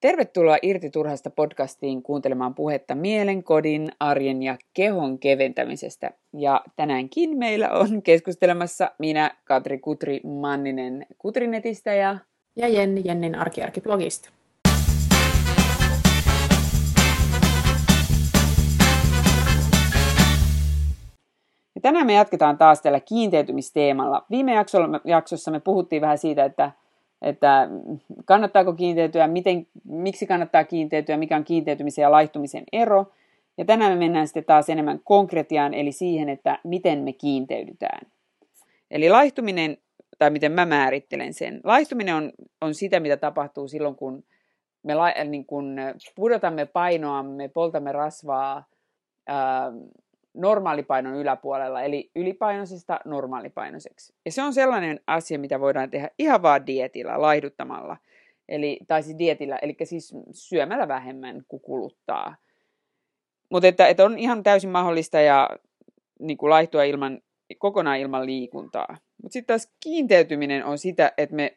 Tervetuloa Irti turhasta podcastiin kuuntelemaan puhetta mielen, kodin, arjen ja kehon keventämisestä. Ja tänäänkin meillä on keskustelemassa minä, Katri Kutri Manninen Kutrinetistä ja... Ja Jenni Jennin arkiarkiblogista. Ja tänään me jatketaan taas tällä kiinteytymisteemalla. Viime jaksossa me puhuttiin vähän siitä, että että kannattaako kiinteytyä, miten, miksi kannattaa kiinteytyä, mikä on kiinteytymisen ja laihtumisen ero. Ja tänään me mennään sitten taas enemmän konkretiaan, eli siihen, että miten me kiinteydytään. Eli laihtuminen, tai miten mä määrittelen sen. Laihtuminen on, on sitä, mitä tapahtuu silloin, kun me niin kun pudotamme painoamme, poltamme rasvaa ää, normaalipainon yläpuolella, eli ylipainoisesta normaalipainoiseksi. Ja se on sellainen asia, mitä voidaan tehdä ihan vaan dietillä, laihduttamalla. Eli, tai siis dietillä, eli siis syömällä vähemmän kuin kuluttaa. Mutta että, että on ihan täysin mahdollista ja niin kuin laihtua ilman, kokonaan ilman liikuntaa. Mutta sitten taas kiinteytyminen on sitä, että me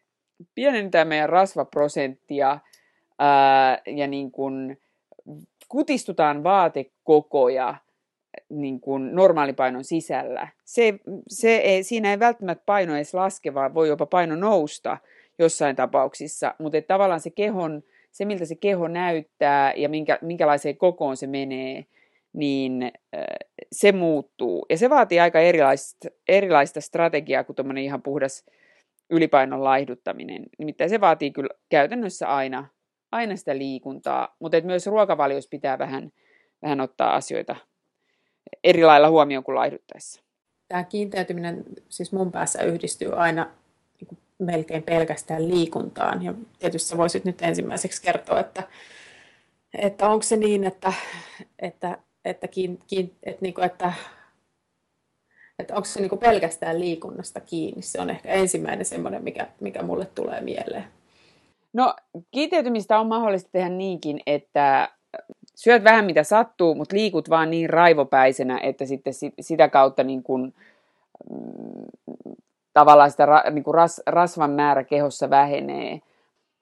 pienennetään meidän rasvaprosenttia ää, ja niin kuin kutistutaan vaatekokoja – niin kuin normaalipainon sisällä. Se, se ei, siinä ei välttämättä paino edes laske, vaan voi jopa paino nousta jossain tapauksissa, mutta tavallaan se kehon, se miltä se keho näyttää ja minkä, minkälaiseen kokoon se menee, niin se muuttuu. Ja se vaatii aika erilaista, erilaista strategiaa kuin tuommoinen ihan puhdas ylipainon laihduttaminen. Nimittäin se vaatii kyllä käytännössä aina, aina sitä liikuntaa, mutta myös ruokavaliossa pitää vähän, vähän ottaa asioita eri lailla huomioon kuin laihduttaessa. Tämä kiinteytyminen siis mun päässä yhdistyy aina niin kuin melkein pelkästään liikuntaan. Ja tietysti voisit nyt ensimmäiseksi kertoa, että, että onko se niin, että, että, että, kiin, kiin, että, niin kuin, että, että onko se niin kuin pelkästään liikunnasta kiinni. Se on ehkä ensimmäinen semmoinen, mikä, mikä mulle tulee mieleen. No kiinteytymistä on mahdollista tehdä niinkin, että syöt vähän mitä sattuu, mutta liikut vaan niin raivopäisenä, että sitten sitä kautta niin kuin, mm, tavallaan sitä niin kuin ras, rasvan määrä kehossa vähenee.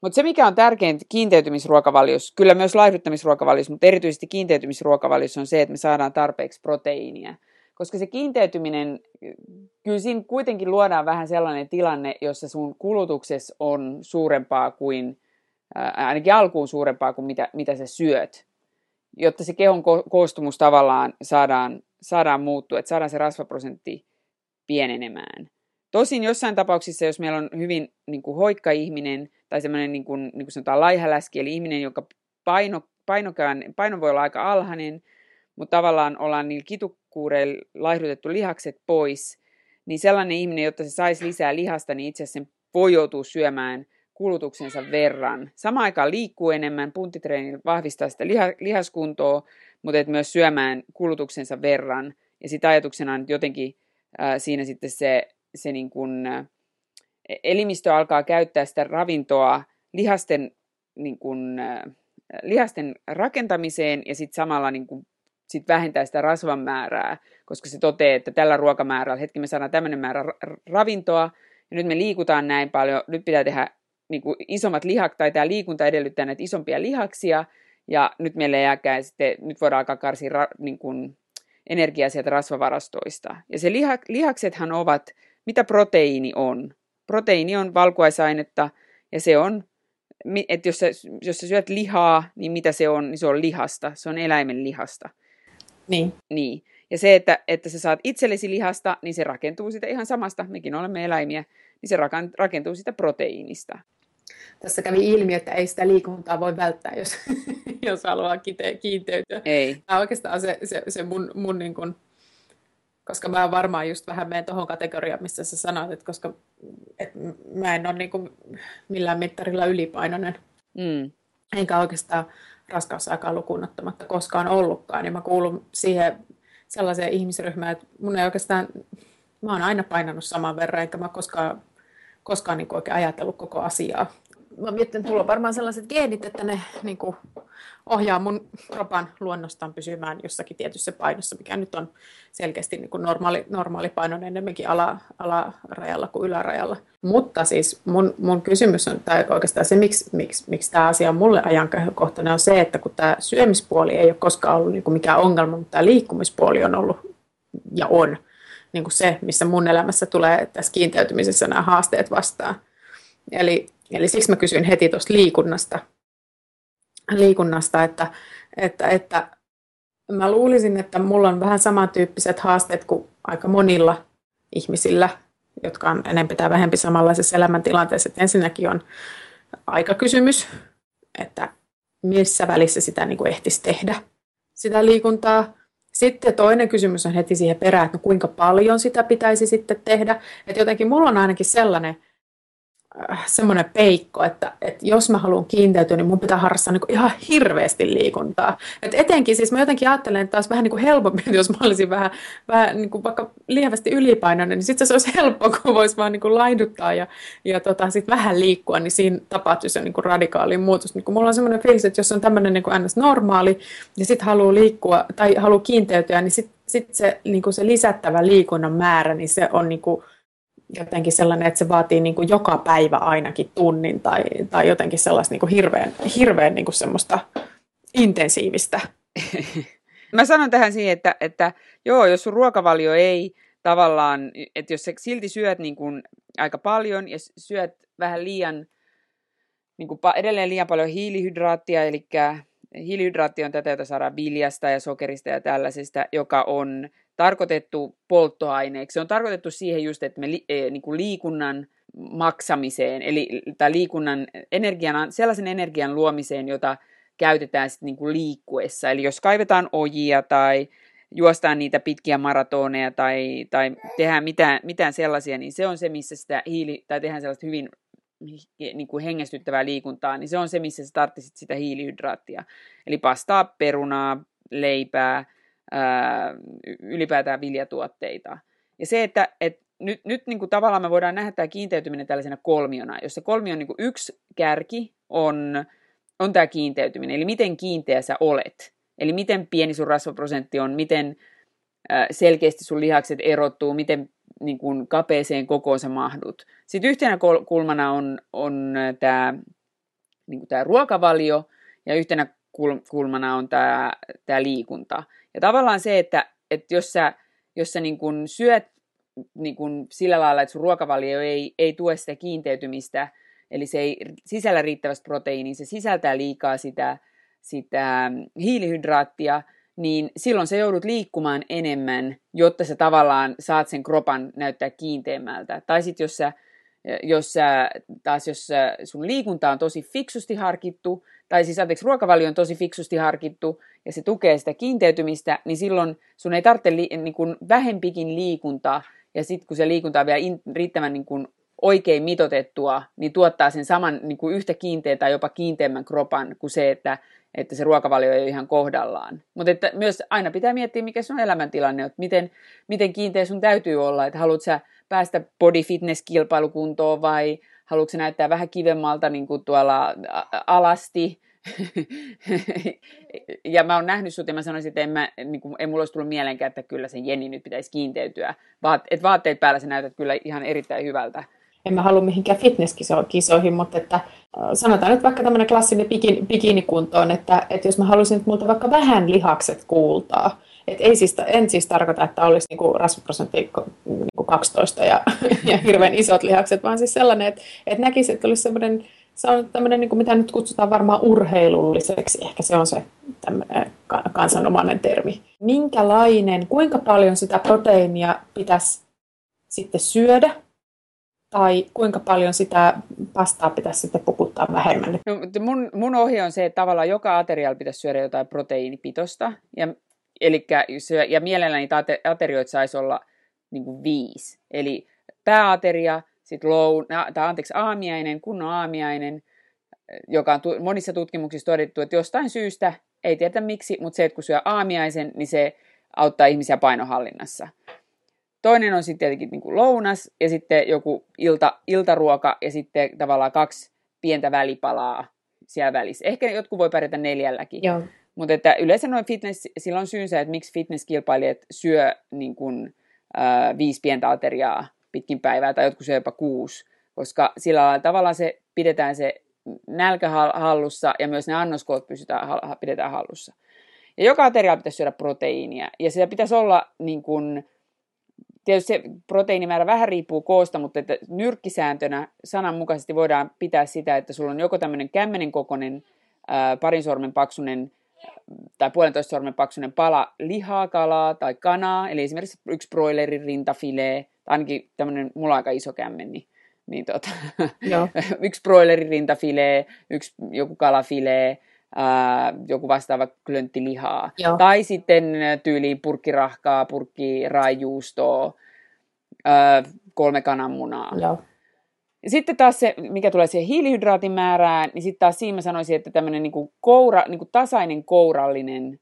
Mutta se, mikä on tärkein kiinteytymisruokavaliossa, kyllä myös laihduttamisruokavaliossa, mutta erityisesti kiinteytymisruokavaliossa on se, että me saadaan tarpeeksi proteiinia. Koska se kiinteytyminen, kyllä siinä kuitenkin luodaan vähän sellainen tilanne, jossa sun kulutuksessa on suurempaa kuin, ainakin alkuun suurempaa kuin mitä, mitä sä syöt jotta se kehon ko- koostumus tavallaan saadaan, saadaan muuttua, että saadaan se rasvaprosentti pienenemään. Tosin jossain tapauksissa, jos meillä on hyvin niin kuin hoikka ihminen tai semmoinen niin kuin, niin kuin sanotaan laihäläski, eli ihminen, joka paino, painokään, paino voi olla aika alhainen, mutta tavallaan ollaan niillä kitukkuureilla laihdutettu lihakset pois, niin sellainen ihminen, jotta se saisi lisää lihasta, niin itse asiassa voi joutua syömään – kulutuksensa verran. Samaan aikaan liikkuu enemmän, punttitreeni vahvistaa sitä liha, lihaskuntoa, mutta et myös syömään kulutuksensa verran. Ja sitten ajatuksena on jotenkin ää, siinä sitten se, se niin kun, ä, elimistö alkaa käyttää sitä ravintoa lihasten, niin kun, ä, lihasten rakentamiseen ja sitten samalla niin kun, sit vähentää sitä rasvan määrää, koska se toteaa, että tällä ruokamäärällä, hetki me saadaan tämmöinen määrä ravintoa, ja nyt me liikutaan näin paljon, nyt pitää tehdä niin kuin isommat lihak, tai tämä liikunta edellyttää näitä isompia lihaksia, ja nyt meille jääkään sitten, nyt voidaan alkaa karsia ra, niin kuin energiaa sieltä rasvavarastoista. Ja se liha, lihaksethan ovat, mitä proteiini on. Proteiini on valkuaisainetta, ja se on, että jos sä, jos sä syöt lihaa, niin mitä se on, niin se on lihasta, se on eläimen lihasta. Niin. Niin. Ja se, että, että sä saat itsellesi lihasta, niin se rakentuu sitä ihan samasta, mekin olemme eläimiä, niin se rakentuu sitä proteiinista tässä kävi ilmi, että ei sitä liikuntaa voi välttää, jos, jos haluaa kiinteytyä. Ei. Tämä oikeastaan se, se, se mun, mun niin kuin, koska mä varmaan just vähän menen tuohon kategoriaan, missä sä sanoit, että koska et mä en ole niin kuin millään mittarilla ylipainoinen, mm. enkä oikeastaan raskausaikaa lukuun ottamatta koskaan ollutkaan, niin mä kuulun siihen sellaiseen ihmisryhmään, että mun ei oikeastaan, mä oon aina painanut saman verran, enkä mä koskaan, koskaan niin oikein ajatellut koko asiaa mä mietin, että mulla on varmaan sellaiset geenit, että ne niin kuin, ohjaa mun kropan luonnostaan pysymään jossakin tietyssä painossa, mikä nyt on selkeästi niin kuin normaali, normaali paino enemmänkin ala, alarajalla kuin ylärajalla. Mutta siis mun, mun kysymys on, tai oikeastaan se, miksi, miksi, miksi tämä asia on mulle ajankohtainen, on se, että kun tämä syömispuoli ei ole koskaan ollut niin kuin mikään ongelma, mutta tämä liikkumispuoli on ollut ja on niin kuin se, missä mun elämässä tulee tässä kiinteytymisessä nämä haasteet vastaan. Eli, eli siksi mä kysyin heti tuosta liikunnasta, liikunnasta että, että, että mä luulisin, että mulla on vähän samantyyppiset haasteet kuin aika monilla ihmisillä, jotka on enemmän tai vähempi samanlaisessa elämäntilanteessa. Että ensinnäkin on aikakysymys, että missä välissä sitä niin kuin ehtisi tehdä, sitä liikuntaa. Sitten toinen kysymys on heti siihen perään, että no kuinka paljon sitä pitäisi sitten tehdä. Että jotenkin mulla on ainakin sellainen semmoinen peikko, että, että jos mä haluan kiinteytyä, niin mun pitää harrastaa niin ihan hirveästi liikuntaa. Et etenkin siis mä jotenkin ajattelen, että taas vähän niin kuin helpompi, jos mä olisin vähän, vähän niin kuin vaikka lievästi ylipainoinen, niin sitten se olisi helppoa, kun voisi vaan niin kuin laiduttaa ja, ja tota, sit vähän liikkua, niin siinä tapahtuisi se niin kuin radikaali muutos. Niin kuin mulla on semmoinen fiilis, että jos on tämmöinen niin kuin ns. normaali ja sitten haluaa liikkua tai haluaa kiinteytyä, niin sitten sit se, niin kuin se lisättävä liikunnan määrä, niin se on niin kuin jotenkin sellainen, että se vaatii niin kuin joka päivä ainakin tunnin tai, tai jotenkin sellaista niin kuin hirveän, hirveän niin kuin semmoista intensiivistä. Mä sanon tähän siihen, että, että joo, jos sun ruokavalio ei tavallaan, että jos sä silti syöt niin kuin aika paljon ja syöt vähän liian, niin kuin edelleen liian paljon hiilihydraattia, eli hiilihydraatti on tätä, jota saadaan viljasta ja sokerista ja tällaisesta, joka on tarkoitettu polttoaineeksi. Se on tarkoitettu siihen just, että me li, e, niin kuin liikunnan maksamiseen, eli tai liikunnan energian, sellaisen energian luomiseen, jota käytetään sitten niin kuin liikkuessa. Eli jos kaivetaan ojia tai juostaan niitä pitkiä maratoneja tai, tai tehdään mitään, mitään sellaisia, niin se on se, missä sitä hiili, tai tehdään sellaista hyvin niin kuin hengästyttävää liikuntaa, niin se on se, missä sä tarvitset sitä hiilihydraattia. Eli pastaa, perunaa, leipää, ää, ylipäätään viljatuotteita. Ja se, että et nyt, nyt niin kuin tavallaan me voidaan nähdä tämä kiinteytyminen tällaisena kolmiona, jossa kolmion niin kuin yksi kärki on, on tämä kiinteytyminen, eli miten kiinteä sä olet. Eli miten pieni sun rasvaprosentti on, miten selkeästi sun lihakset erottuu, miten niin kuin kapeeseen kokoon sä mahdut. Sitten yhtenä kulmana on, on tämä, niin kuin tämä ruokavalio ja yhtenä kulmana on tämä, tämä liikunta. Ja tavallaan se, että, että jos sä, jos sä niin kun syöt niin kun sillä lailla, että sun ruokavalio ei, ei tue sitä kiinteytymistä, eli se ei sisällä riittävästi proteiiniä, se sisältää liikaa sitä, sitä hiilihydraattia, niin silloin sä joudut liikkumaan enemmän, jotta sä tavallaan saat sen kropan näyttää kiinteämmältä. Tai sitten jos sä, jos sä, taas jos sun liikunta on tosi fiksusti harkittu, tai siis anteeksi, ruokavalio on tosi fiksusti harkittu ja se tukee sitä kiinteytymistä, niin silloin sun ei tarvitse li, niin kuin vähempikin liikuntaa, ja sitten kun se liikunta on vielä in, riittävän niin kuin oikein mitotettua, niin tuottaa sen saman niin kuin yhtä kiinteän tai jopa kiinteämmän kropan kuin se, että, että se ruokavalio ei ole ihan kohdallaan. Mutta että myös aina pitää miettiä, mikä sun elämäntilanne on, että miten, miten kiinteä sun täytyy olla, että haluat sä päästä body fitness kilpailukuntoon vai haluatko se näyttää vähän kivemmalta niin kuin tuolla alasti. ja mä oon nähnyt sut ja mä sanoisin, että en, mä, niin kuin, ei mulla olisi tullut mieleenkään, että kyllä sen Jenni nyt pitäisi kiinteytyä. Vaat, että vaatteet päällä sä näytät kyllä ihan erittäin hyvältä. En mä halua mihinkään fitnesskisoihin, mutta että, sanotaan nyt vaikka tämmöinen klassinen bikini, bikinikuntoon, että, että jos mä haluaisin, että multa vaikka vähän lihakset kuultaa, et ei siis, en siis tarkoita, että olisi niinku rasvaprosentti 12 ja, ja hirveän isot lihakset, vaan siis sellainen, että, että näkisi, että olisi semmoinen, se on tämmöinen, niin kuin mitä nyt kutsutaan varmaan urheilulliseksi, ehkä se on se kansanomainen termi. Minkälainen, kuinka paljon sitä proteiinia pitäisi sitten syödä, tai kuinka paljon sitä pastaa pitäisi sitten pukuttaa vähemmän? No, mun, mun ohje on se, että tavallaan joka aterialla pitäisi syödä jotain proteiinipitosta, ja Elikkä, ja mielellään niitä aterioita saisi olla niin kuin viisi. Eli pääateria, sitten loun, tai anteeksi, aamiainen, kunnon aamiainen, joka on tu- monissa tutkimuksissa todettu, että jostain syystä, ei tiedä miksi, mutta se, että kun syö aamiaisen, niin se auttaa ihmisiä painohallinnassa. Toinen on sitten tietenkin niin kuin lounas ja sitten joku ilta, iltaruoka ja sitten tavallaan kaksi pientä välipalaa siellä välissä. Ehkä jotkut voi pärjätä neljälläkin. Joo. Mutta että yleensä noin fitness, sillä on syynsä, että miksi fitnesskilpailijat syö niin kun, äh, viisi pientä ateriaa pitkin päivää tai jotkut syö jopa kuusi, koska sillä tavallaan se pidetään se nälkä hallussa ja myös ne annoskoot pysytään, pidetään hallussa. Ja joka ateriaa pitäisi syödä proteiinia ja sitä pitäisi olla niin kun, tietysti se proteiinimäärä vähän riippuu koosta, mutta että nyrkkisääntönä sananmukaisesti voidaan pitää sitä, että sulla on joko tämmöinen kämmenen kokoinen, parin sormen paksunen tai puolentoista sormen paksunen pala lihaa, kalaa tai kanaa, eli esimerkiksi yksi broilerin rintafilee, tai ainakin tämmöinen, mulla on aika iso kämmen, niin, niin tota, Joo. yksi broilerin rintafilee, yksi joku kalafilee, ää, joku vastaava klöntti lihaa. Joo. Tai sitten tyyliin purkkirahkaa, purkkiraijuustoa, ää, kolme kananmunaa. Joo. Sitten taas se, mikä tulee siihen hiilihydraatin määrään, niin sitten taas siinä mä sanoisin, että tämmöinen niinku koura, niinku tasainen kourallinen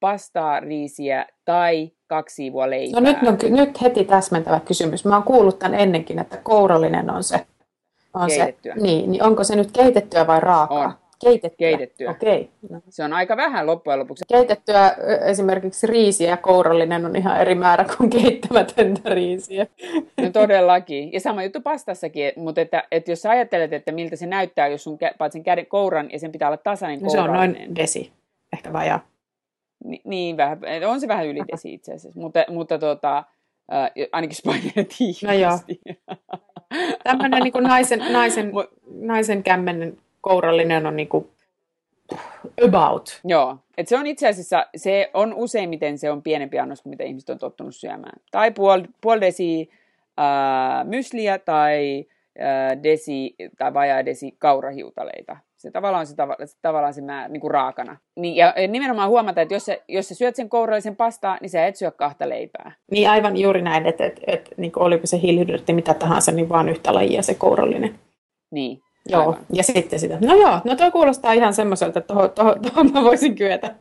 pastaa, riisiä tai kaksi siivua leipää. No nyt, no, nyt heti täsmentävä kysymys. Mä oon kuullut tämän ennenkin, että kourallinen on se. On keitettyä. Se, niin, niin onko se nyt keitettyä vai raakaa? On. Keitettyä. Keitettyä. Okei. Okay. Se on aika vähän loppujen lopuksi. Keitettyä esimerkiksi riisiä ja kourallinen on ihan eri määrä kuin keittämätöntä riisiä. No todellakin. Ja sama juttu pastassakin, mutta että, että jos sä ajattelet, että miltä se näyttää, jos sun paat sen käden kouran ja sen pitää olla tasainen no, Se on noin desi, ehkä vajaa. Ni, niin, vähän, on se vähän yli desi itse asiassa, mutta, mutta tota, äh, ainakin paineltiin No joo. Tämmöinen niin naisen, naisen, naisen kämmenen kourallinen on niinku about. Joo, et se on itse asiassa, se on useimmiten se on pienempi annos kuin mitä ihmiset on tottunut syömään. Tai puol, puol desi äh, mysliä tai äh, desi tai vajaa desi kaurahiutaleita. Se tavallaan on se, tav- se, tavallaan se määrä, niin kuin raakana. Niin, ja nimenomaan huomata, että jos sä, jos sä syöt sen kourallisen pastaa, niin sä et syö kahta leipää. Niin aivan juuri näin, että, että, että niin olipa se hiilihydraatti mitä tahansa, niin vaan yhtä lajia se kourallinen. Niin, Joo, Aivan. ja sitten sitä, no joo, no tuo kuulostaa ihan semmoiselta, että tuohon, tuohon, tuohon mä voisin kyetä.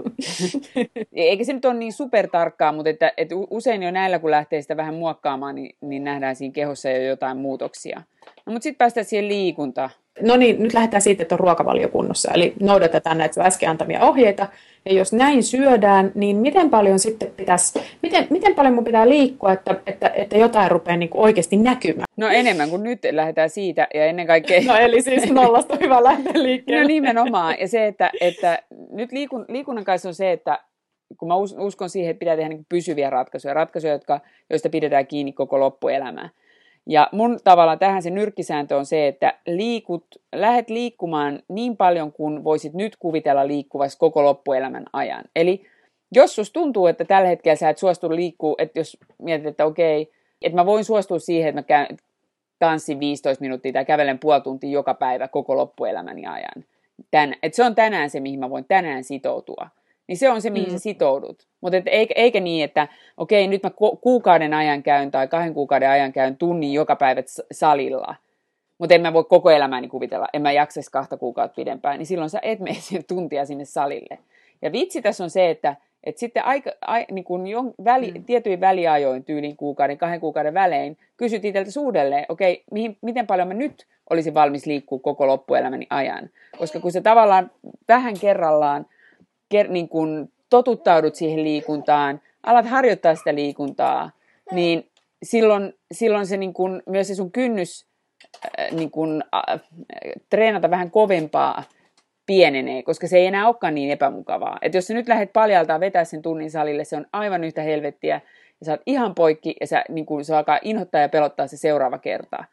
Eikä se nyt ole niin supertarkkaa, mutta että, että usein jo näillä, kun lähtee sitä vähän muokkaamaan, niin, niin nähdään siinä kehossa jo jotain muutoksia. No mutta sitten päästään siihen liikuntaan. No niin, nyt lähdetään siitä, että on ruokavaliokunnossa, eli noudatetaan näitä äsken antamia ohjeita. Ja jos näin syödään, niin miten paljon sitten pitäisi, miten, miten paljon mun pitää liikkua, että, että, että jotain rupeaa niin oikeasti näkymään? No enemmän kuin nyt lähdetään siitä, ja ennen kaikkea... No eli siis nollasta hyvä lähteä liikkeelle. No nimenomaan, ja se, että, että nyt liikun, liikunnan kanssa on se, että kun mä uskon siihen, että pitää tehdä niin pysyviä ratkaisuja, ratkaisuja, jotka, joista pidetään kiinni koko loppuelämää. Ja mun tavallaan tähän se nyrkkisääntö on se, että liikut, lähet liikkumaan niin paljon kuin voisit nyt kuvitella liikkuvasi koko loppuelämän ajan. Eli jos sus tuntuu, että tällä hetkellä sä et suostu liikkuu, että jos mietit, että okei, että mä voin suostua siihen, että mä käyn tanssin 15 minuuttia tai kävelen puoli tuntia joka päivä koko loppuelämäni ajan. Tän, että se on tänään se, mihin mä voin tänään sitoutua niin se on se, mihin mm. sä sitoudut. Mutta et, eikä, eikä niin, että okei, nyt mä kuukauden ajan käyn tai kahden kuukauden ajan käyn tunnin joka päivä salilla, mutta en mä voi koko elämääni kuvitella, en mä jaksaisi kahta kuukautta pidempään, niin silloin sä et mene tuntia sinne salille. Ja vitsi tässä on se, että, että sitten aika, a, niin kun jo väli, mm. tietyin väliajoin, tyylin kuukauden, kahden kuukauden välein, kysyt itseltä uudelleen, okei, mihin, miten paljon mä nyt olisin valmis liikkua koko loppuelämäni ajan. Koska kun se tavallaan vähän kerrallaan niin kun totuttaudut siihen liikuntaan, alat harjoittaa sitä liikuntaa, niin silloin, silloin se niin kun, myös se sun kynnys äh, niin kun, äh, treenata vähän kovempaa pienenee, koska se ei enää olekaan niin epämukavaa. Et jos sä nyt lähdet paljaltaan vetää sen tunnin salille, se on aivan yhtä helvettiä, ja sä oot ihan poikki, ja sä, niin kun, se alkaa inhottaa ja pelottaa se seuraava kerta.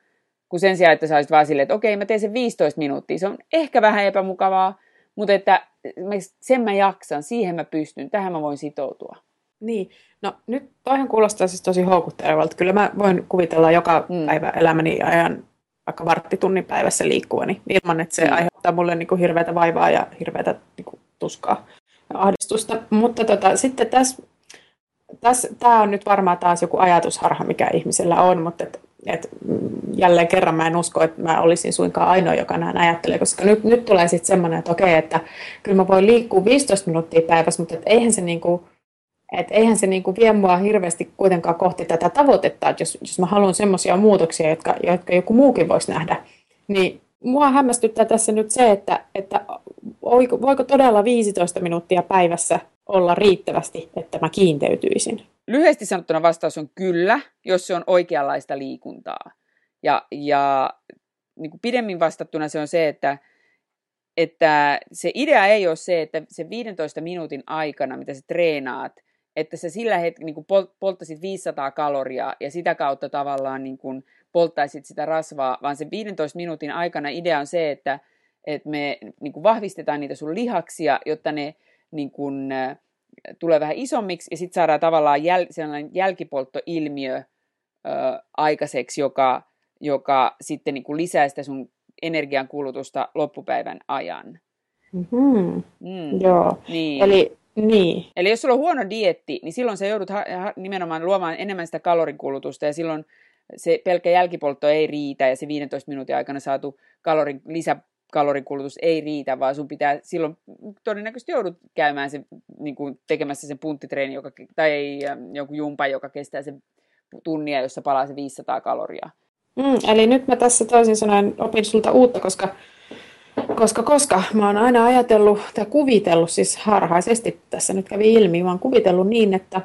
Kun sen sijaan, että sä olisit vaan silleen, että okei, mä teen sen 15 minuuttia, se on ehkä vähän epämukavaa, mutta että sen mä jaksan, siihen mä pystyn, tähän mä voin sitoutua. Niin, no nyt toihan kuulostaa siis tosi houkuttelevalta. Kyllä mä voin kuvitella joka mm. päivä elämäni ajan vaikka varttitunnin päivässä liikkuvani ilman, että se mm. aiheuttaa mulle niin kuin hirveätä vaivaa ja hirveätä niin kuin tuskaa ja ahdistusta. Mutta tota, sitten tässä, tässä, tämä on nyt varmaan taas joku ajatusharha, mikä ihmisellä on, mutta et et jälleen kerran mä en usko, että mä olisin suinkaan ainoa, joka näin ajattelee, koska nyt, nyt tulee sitten semmoinen, että okei, että kyllä mä voin liikkua 15 minuuttia päivässä, mutta et eihän se niinku, et eihän se niinku vie mua hirveästi kuitenkaan kohti tätä tavoitetta, että jos, jos mä haluan semmoisia muutoksia, jotka, jotka joku muukin voisi nähdä, niin mua hämmästyttää tässä nyt se, että, että voiko, voiko todella 15 minuuttia päivässä olla riittävästi, että mä kiinteytyisin? Lyhyesti sanottuna vastaus on kyllä, jos se on oikeanlaista liikuntaa. Ja, ja niin kuin pidemmin vastattuna se on se, että, että se idea ei ole se, että se 15 minuutin aikana, mitä sä treenaat, että sä sillä hetkellä niin polttaisit 500 kaloria ja sitä kautta tavallaan niin kuin polttaisit sitä rasvaa, vaan se 15 minuutin aikana idea on se, että, että me niin kuin vahvistetaan niitä sun lihaksia, jotta ne niin kuin, tulee vähän isommiksi ja sitten saadaan tavallaan jäl, sellainen jälkipolttoilmiö ö, aikaiseksi, joka, joka sitten niin kuin lisää sitä sun energiankulutusta loppupäivän ajan. Mm-hmm. Mm. Joo, niin. eli niin. Eli jos sulla on huono dietti, niin silloin sä joudut ha- ha- nimenomaan luomaan enemmän sitä kalorinkulutusta ja silloin se pelkkä jälkipoltto ei riitä ja se 15 minuutin aikana saatu kalorin, lisäkalorinkulutus ei riitä, vaan sun pitää silloin todennäköisesti joudut käymään se, niin kuin tekemässä sen punttitreeni joka, tai joku jumpa, joka kestää sen tunnia, jossa palaa se 500 kaloria. Mm, eli nyt mä tässä toisin sanoen opin sulta uutta, koska, koska, koska mä oon aina ajatellut tai kuvitellut, siis harhaisesti tässä nyt kävi ilmi, oon kuvitellut niin, että,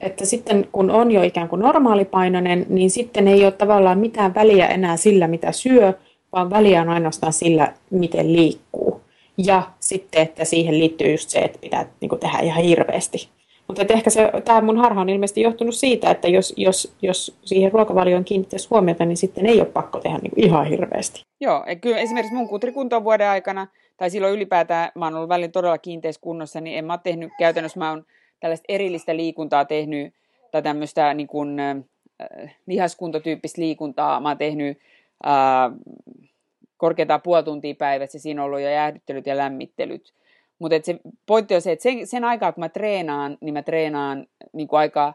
että sitten kun on jo ikään kuin normaalipainoinen, niin sitten ei ole tavallaan mitään väliä enää sillä, mitä syö, vaan väliä on ainoastaan sillä, miten liikkuu. Ja sitten, että siihen liittyy just se, että pitää niin kuin, tehdä ihan hirveästi. Mutta ehkä se, tämä mun harha on ilmeisesti johtunut siitä, että jos, jos, jos siihen ruokavalioon kiinnittäisi huomiota, niin sitten ei ole pakko tehdä niin ihan hirveästi. Joo, kyllä esimerkiksi mun kutrikunto vuoden aikana, tai silloin ylipäätään mä oon ollut välillä todella kiinteässä kunnossa, niin en mä ole tehnyt käytännössä, mä oon tällaista erillistä liikuntaa tehnyt, tai tämmöistä niin kuin, äh, lihaskuntotyyppistä liikuntaa, mä oon tehnyt äh, korkeintaan puoli tuntia päivässä, siinä on ollut jo jäähdyttelyt ja lämmittelyt. Mutta se pointti on se, että sen, sen aikaa kun mä treenaan, niin mä treenaan niin kuin aika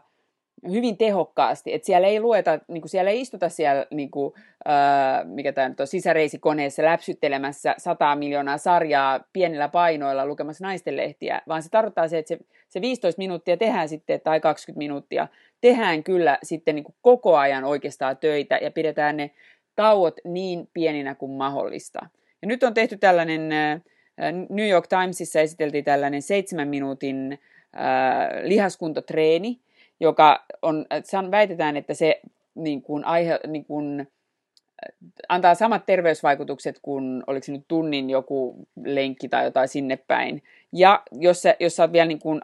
hyvin tehokkaasti. Että siellä ei lueta, niin kuin siellä ei istuta siellä, niin kuin, äh, mikä tämä nyt on, sisäreisikoneessa läpsyttelemässä 100 miljoonaa sarjaa pienillä painoilla lukemassa naistenlehtiä, vaan se tarkoittaa se, että se, se 15 minuuttia tehdään sitten, tai 20 minuuttia, tehdään kyllä sitten niin kuin koko ajan oikeastaan töitä ja pidetään ne tauot niin pieninä kuin mahdollista. Ja nyt on tehty tällainen New York Timesissa esiteltiin tällainen seitsemän minuutin äh, lihaskuntotreeni, joka on, väitetään, että se niin kuin, aihe, niin kuin, antaa samat terveysvaikutukset kuin oliko se nyt tunnin joku lenkki tai jotain sinne päin. Ja jos sä, jos sä oot vielä niin kuin,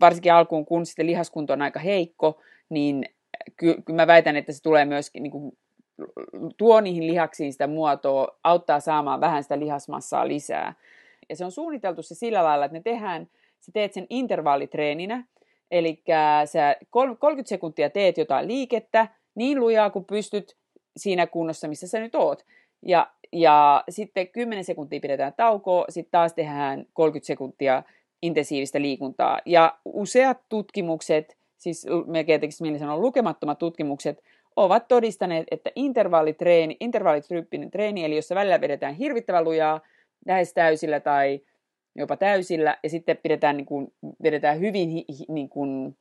varsinkin alkuun, kun sitten lihaskunto on aika heikko, niin kyllä ky- mä väitän, että se tulee myöskin niin kuin, tuo niihin lihaksiin sitä muotoa, auttaa saamaan vähän sitä lihasmassaa lisää. Ja se on suunniteltu se sillä lailla, että ne tehdään, sä teet sen intervallitreeninä, eli sä 30 sekuntia teet jotain liikettä, niin lujaa kuin pystyt siinä kunnossa, missä sä nyt oot. Ja, ja sitten 10 sekuntia pidetään taukoa, sitten taas tehdään 30 sekuntia intensiivistä liikuntaa. Ja useat tutkimukset, siis melkein tekisi mieli sanoa lukemattomat tutkimukset, ovat todistaneet, että intervallitreeni, intervallityyppinen treeni, eli jossa välillä vedetään hirvittävän lujaa, lähes täysillä tai jopa täysillä, ja sitten pidetään, niin kuin, vedetään hyvin niin kuin,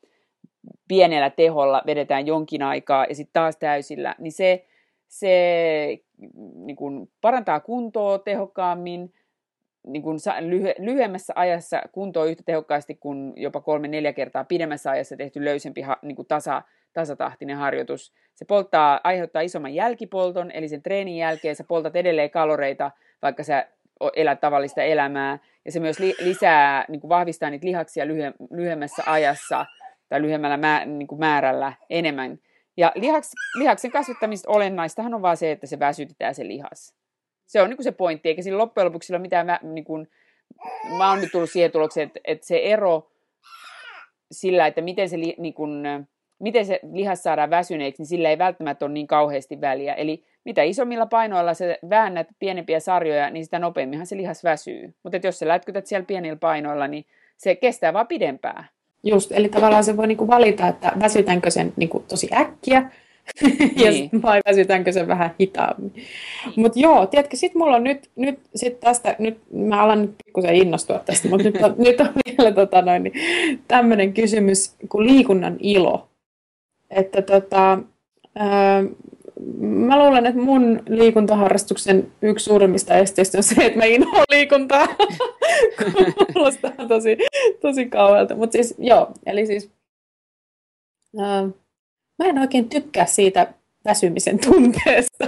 pienellä teholla, vedetään jonkin aikaa, ja sitten taas täysillä, niin se, se niin kuin, parantaa kuntoa tehokkaammin, niin kuin lyhy- lyhyemmässä ajassa kuntoa yhtä tehokkaasti kuin jopa kolme-neljä kertaa pidemmässä ajassa tehty löysempi niin kuin tasa, tasatahtinen harjoitus. Se polttaa, aiheuttaa isomman jälkipolton, eli sen treenin jälkeen sä poltat edelleen kaloreita, vaikka sä elää tavallista elämää. Ja se myös li- lisää, niin kuin vahvistaa niitä lihaksia lyhy- lyhyemmässä ajassa tai lyhyemmällä mä- niin kuin määrällä enemmän. Ja lihaks, lihaksen kasvattamista olennaistahan on vaan se, että se väsytetään se lihas. Se on niin kuin se pointti, eikä sillä loppujen lopuksi ole mitään, mä, niin kuin, mä oon nyt tullut siihen tulokseen, että, että se ero sillä, että miten se, niin kuin, miten se lihas saadaan väsyneeksi, niin sillä ei välttämättä ole niin kauheasti väliä. Eli mitä isommilla painoilla sä väännät pienempiä sarjoja, niin sitä nopeamminhan se lihas väsyy. Mutta jos sä lätkytät siellä pienillä painoilla, niin se kestää vaan pidempään. Just, eli tavallaan se voi niinku valita, että väsytänkö sen niinku tosi äkkiä, niin. ja vai väsytänkö sen vähän hitaammin. Mutta joo, tiedätkö, sit mulla on nyt, nyt sit tästä, nyt mä alan nyt pikkusen innostua tästä, mutta nyt on, nyt on vielä tota noin, niin tämmöinen kysymys kuin liikunnan ilo. Että tota, ää, mä luulen, että mun liikuntaharrastuksen yksi suurimmista esteistä on se, että mä inhoan liikuntaa. Kuulostaa tosi, tosi kauhealta. Mutta siis joo, eli siis ää, mä en oikein tykkää siitä väsymisen tunteesta.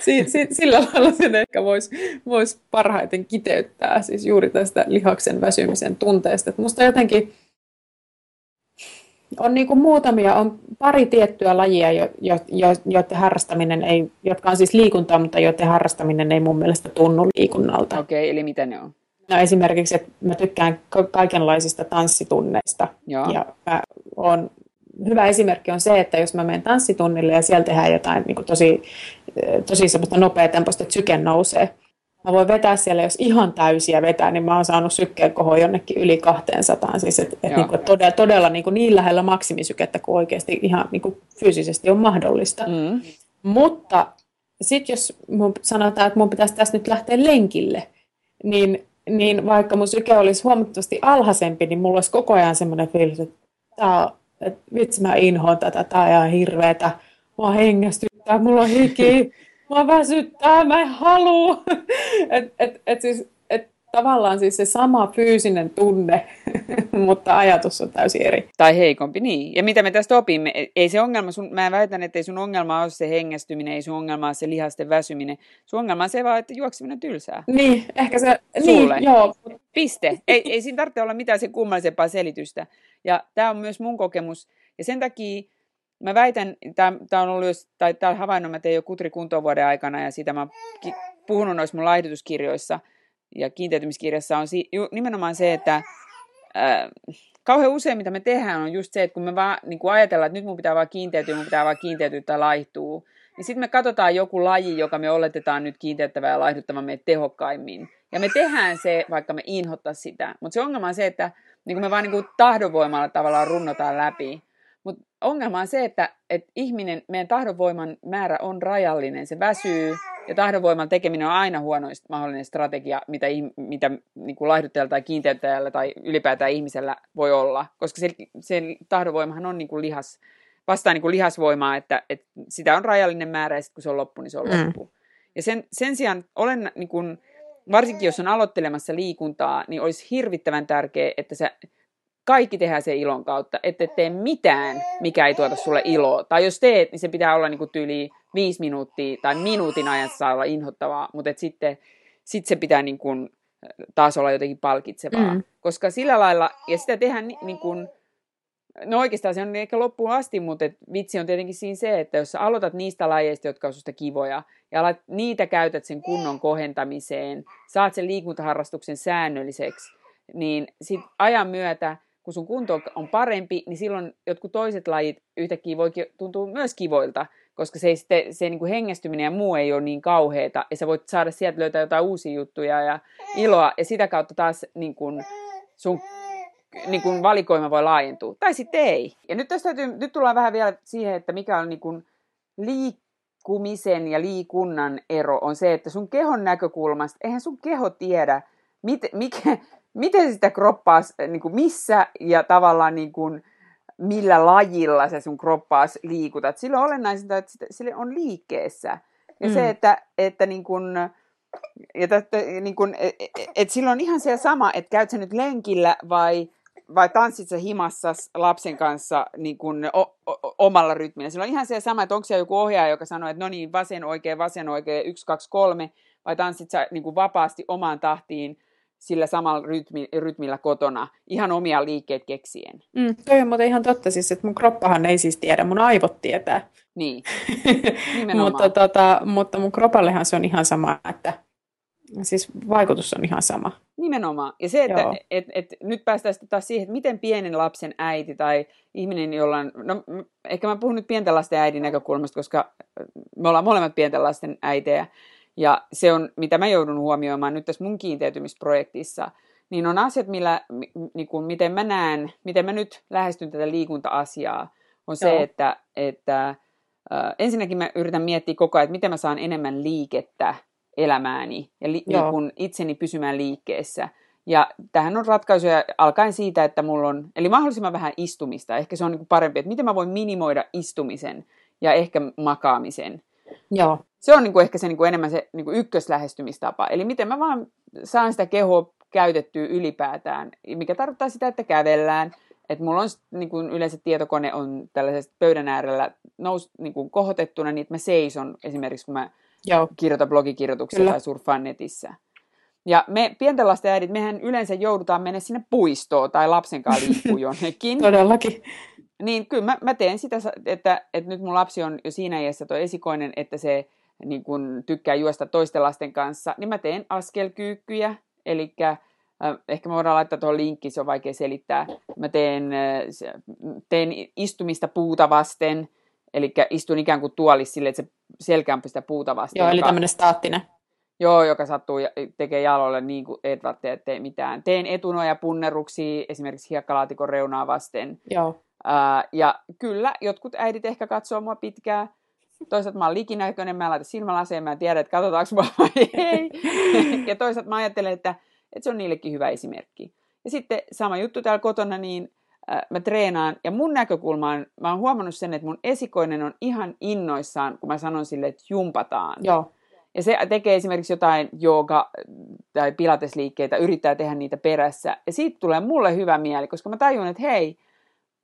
Si- si- sillä lailla sen ehkä voisi vois parhaiten kiteyttää, siis juuri tästä lihaksen väsymisen tunteesta. Et musta jotenkin on niin kuin muutamia, on pari tiettyä lajia, jo, jo, jo, joiden harrastaminen ei, jotka on siis liikuntaa, mutta joiden harrastaminen ei mun mielestä tunnu liikunnalta. Okei, okay, eli mitä ne on? No esimerkiksi, että mä tykkään kaikenlaisista tanssitunneista. Joo. Ja mä on, hyvä esimerkki on se, että jos mä menen tanssitunnille ja siellä tehdään jotain niin kuin tosi, tosi semmoista nopeatempoista, että syke nousee, Mä voin vetää siellä, jos ihan täysiä vetää, niin mä oon saanut sykkeen kohoa jonnekin yli 200. Siis et, et niinku, todella, todella niinku niin lähellä maksimisykettä kuin oikeasti ihan niinku fyysisesti on mahdollista. Mm. Mutta sitten jos mun sanotaan, että mun pitäisi tässä nyt lähteä lenkille, niin, niin vaikka mun syke olisi huomattavasti alhaisempi, niin mulla olisi koko ajan semmoinen fiilis, että, tää, että vitsi mä inhoan tätä, tää on ihan hirveetä, mua hengästyttää, mulla on hiki, mua väsyttää, mä en halua. et, et, et siis, et tavallaan siis se sama fyysinen tunne, mutta ajatus on täysin eri. Tai heikompi, niin. Ja mitä me tästä opimme, ei se ongelma, sun, mä väitän, että ei sun ongelma ole se hengästyminen, ei sun ongelma ole se lihasten väsyminen. Sun ongelma on se vaan, että juokseminen on tylsää. Niin, ehkä se, Sulle. niin, joo. Piste. Ei, ei siinä tarvitse olla mitään sen kummallisempaa selitystä. Ja tämä on myös mun kokemus. Ja sen takia mä väitän, tämä on ollut, jos, tai tämä havainnon mä tein jo Kutri kuntovuoden aikana, ja siitä mä oon puhunut noissa mun laihdutuskirjoissa, ja kiinteytymiskirjassa on si- ju, nimenomaan se, että ää, kauhean usein mitä me tehdään on just se, että kun me vaan niin kun ajatellaan, että nyt mun pitää vaan kiinteytyä, mun pitää vaan kiinteytyä tai laihtuu, niin sitten me katsotaan joku laji, joka me oletetaan nyt kiinteyttävä ja laihduttava meitä tehokkaimmin. Ja me tehdään se, vaikka me inhottaa sitä. Mutta se ongelma on se, että niin me vaan niin tahdonvoimalla tavallaan runnotaan läpi. Mutta ongelma on se, että, että ihminen, meidän tahdonvoiman määrä on rajallinen, se väsyy, ja tahdonvoiman tekeminen on aina huono mahdollinen strategia, mitä, mitä niin kuin laihduttajalla tai kiinteyttäjällä tai ylipäätään ihmisellä voi olla, koska se, se tahdonvoimahan on niin kuin lihas, vastaa niin kuin lihasvoimaa, että, että sitä on rajallinen määrä, ja sitten kun se on loppu, niin se on mm. loppu. Ja sen, sen sijaan olen, niin kuin, varsinkin jos on aloittelemassa liikuntaa, niin olisi hirvittävän tärkeää, että sä kaikki tehdään sen ilon kautta, että et tee mitään, mikä ei tuota sulle iloa. Tai jos teet, niin se pitää olla niinku tyyli viisi minuuttia tai minuutin ajan saa olla inhottavaa, mutta et sitten sit se pitää niinku taas olla jotenkin palkitsevaa. Mm. Koska sillä lailla, ja sitä tehdään niin, niin kuin, no oikeastaan se on ehkä loppuun asti, mutta et vitsi on tietenkin siinä se, että jos sä aloitat niistä lajeista, jotka on susta kivoja, ja alat, niitä käytät sen kunnon kohentamiseen, saat sen liikuntaharrastuksen säännölliseksi, niin sit ajan myötä kun sun kunto on parempi, niin silloin jotkut toiset lajit yhtäkkiä voi tuntua myös kivoilta, koska se, se, se niin kuin hengästyminen ja muu ei ole niin kauheeta, ja sä voit saada sieltä löytää jotain uusia juttuja ja iloa, ja sitä kautta taas niin kuin sun niin kuin valikoima voi laajentua. Tai sitten ei. Ja nyt, tästä täytyy, nyt tullaan vähän vielä siihen, että mikä on niin kuin liikkumisen ja liikunnan ero, on se, että sun kehon näkökulmasta, eihän sun keho tiedä, mit, mikä, miten sitä kroppaa, niin kuin missä ja tavallaan niin kuin, millä lajilla se sun kroppaas liikutat. Sillä on olennaisinta, että sille on liikkeessä. Ja mm. se, että, että niin kuin, ja tästä, niin kuin, et, e, et silloin on ihan se sama, että käyt sä nyt lenkillä vai, vai tanssit sä himassa lapsen kanssa niin kuin o, o, omalla rytmillä. Silloin on ihan se sama, että onko siellä joku ohjaaja, joka sanoo, että no niin, vasen oikein, vasen oikein, yksi, kaksi, kolme, vai tanssit sä niin kuin vapaasti omaan tahtiin sillä samalla rytmi, rytmillä kotona, ihan omia liikkeet keksien. Mm, toi on muuten ihan totta siis, että mun kroppahan ei siis tiedä, mun aivot tietää. Niin, mutta, tota, mutta mun kropallehan se on ihan sama, että siis vaikutus on ihan sama. Nimenomaan. Ja se, että et, et, nyt päästään sitten taas siihen, että miten pienen lapsen äiti tai ihminen, jolla on, no ehkä mä puhun nyt pienten lasten äidin näkökulmasta, koska me ollaan molemmat pienten lasten äitejä, ja se on, mitä mä joudun huomioimaan nyt tässä mun kiinteytymisprojektissa, niin on asiat, millä, niin kuin, miten mä näen, miten mä nyt lähestyn tätä liikunta-asiaa, on se, Joo. että, että äh, ensinnäkin mä yritän miettiä koko ajan, että miten mä saan enemmän liikettä elämääni ja li, niin kuin itseni pysymään liikkeessä. Ja tähän on ratkaisuja alkaen siitä, että mulla on, eli mahdollisimman vähän istumista, ehkä se on niin kuin parempi, että miten mä voin minimoida istumisen ja ehkä makaamisen. Joo. Se on niin kuin ehkä se niin kuin enemmän se niin kuin ykköslähestymistapa. Eli miten mä vaan saan sitä kehoa käytettyä ylipäätään, mikä tarkoittaa sitä, että kävellään. Että mulla on niin kuin yleensä tietokone on tällaisessa pöydän äärellä nous, niin kuin kohotettuna, niin että mä seison esimerkiksi, kun mä Joo. kirjoitan blogikirjoituksia Kyllä. tai surffaan netissä. Ja me pienten lasten äidit, mehän yleensä joudutaan mennä sinne puistoon tai lapsen kanssa liikkuu jonnekin. Todellakin. Niin kyllä mä, mä teen sitä, että, että nyt mun lapsi on jo siinä iässä tuo esikoinen, että se niin kun tykkää juosta toisten lasten kanssa, niin mä teen askelkyykkyjä, eli ehkä me voidaan laittaa tuohon linkki, se on vaikea selittää. Mä teen, teen istumista puuta vasten, eli istun ikään kuin tuolissa sille, että se selkä on sitä puuta vasten. Joo, eli tämmöinen staattinen. Joo, joka sattuu ja tekee jaloille niin kuin Edward tee mitään. Teen etunoja punneruksia esimerkiksi hiekkalaatikon reunaa vasten. Joo. Ää, ja kyllä, jotkut äidit ehkä katsoo mua pitkään. Toisaalta mä oon likinäköinen, mä en laita silmälaseen, mä en tiedä, että katsotaanko mua vai ei. ja toisaalta mä ajattelen, että, että se on niillekin hyvä esimerkki. Ja sitten sama juttu täällä kotona, niin äh, mä treenaan. Ja mun näkökulma on, mä oon huomannut sen, että mun esikoinen on ihan innoissaan, kun mä sanon sille, että jumpataan. Joo. Ja se tekee esimerkiksi jotain jooga- tai pilatesliikkeitä, yrittää tehdä niitä perässä. Ja siitä tulee mulle hyvä mieli, koska mä tajun, että hei,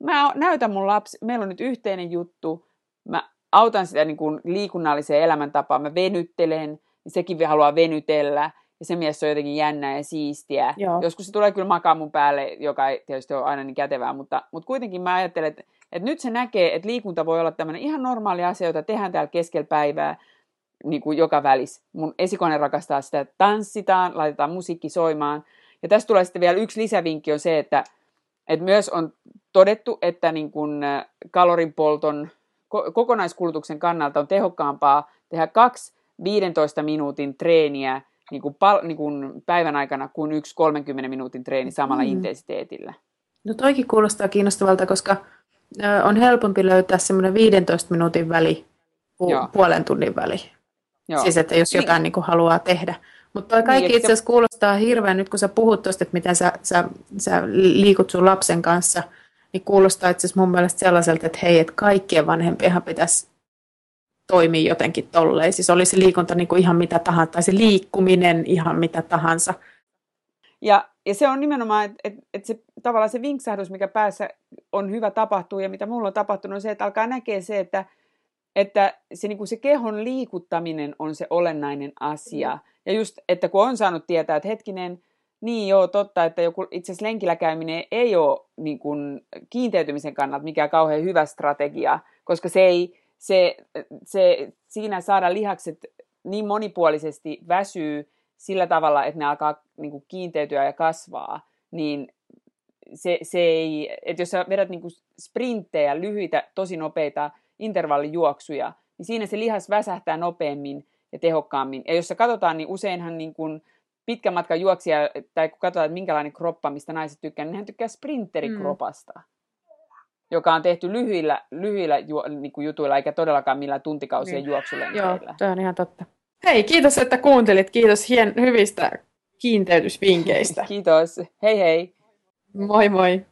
mä näytän mun lapsi, meillä on nyt yhteinen juttu, mä autan sitä niin kuin liikunnalliseen elämäntapaan, mä venyttelen, niin sekin haluaa venytellä, ja se mies on jotenkin jännää ja siistiä. Joo. Joskus se tulee kyllä makaa mun päälle, joka ei tietysti ole aina niin kätevää, mutta, mutta kuitenkin mä ajattelen, että, että nyt se näkee, että liikunta voi olla tämmöinen ihan normaali asia, jota tehdään täällä keskellä päivää, niin kuin joka välis. Mun esikoinen rakastaa sitä, että tanssitaan, laitetaan musiikki soimaan. Ja tästä tulee sitten vielä yksi lisävinkki on se, että, että myös on todettu, että niin kuin kalorinpolton kokonaiskulutuksen kannalta on tehokkaampaa tehdä kaksi 15 minuutin treeniä niin kuin pal- niin kuin päivän aikana kuin yksi 30 minuutin treeni samalla mm. intensiteetillä. No toikin kuulostaa kiinnostavalta, koska on helpompi löytää semmoinen 15 minuutin väli pu- puolen tunnin väli. Joo. Siis, että jos niin. jotain niin. Niin haluaa tehdä. Mutta toi kaikki niin, itse asiassa kuulostaa hirveän, nyt kun sä puhut tuosta, että miten sä, sä, sä liikut sun lapsen kanssa, niin kuulostaa itse mun mielestä sellaiselta, että hei, että kaikkien vanhempienhan pitäisi toimia jotenkin tolleen. Siis oli se liikunta niin kuin ihan mitä tahansa, tai se liikkuminen ihan mitä tahansa. Ja, ja se on nimenomaan, että et, et se, tavallaan se vinksahdus, mikä päässä on hyvä tapahtua, ja mitä mulla on tapahtunut, on se, että alkaa näkee se, että että se, niin kuin se kehon liikuttaminen on se olennainen asia. Mm. Ja just, että kun on saanut tietää, että hetkinen, niin joo, totta, että joku itse asiassa lenkillä käyminen ei ole niin kuin kiinteytymisen kannalta mikään kauhean hyvä strategia, koska se ei, se, se, siinä saada lihakset niin monipuolisesti väsyy sillä tavalla, että ne alkaa niin kuin kiinteytyä ja kasvaa, niin se, se ei, että jos sä vedät niin kuin sprinttejä, lyhyitä, tosi nopeita intervallijuoksuja, niin siinä se lihas väsähtää nopeammin ja tehokkaammin. Ja jos se katsotaan, niin useinhan niin kuin pitkän matkan juoksija, tai kun katsotaan, että minkälainen kroppa, mistä naiset tykkää, niin hän tykkää sprinterikropasta. Mm. Joka on tehty lyhyillä, lyhyillä ju, niin kuin jutuilla, eikä todellakaan millään tuntikausien niin. juoksulenteillä. Joo, tämä on ihan totta. Hei, kiitos, että kuuntelit. Kiitos hien, hyvistä kiinteytysvinkkeistä. kiitos. Hei hei. Moi moi.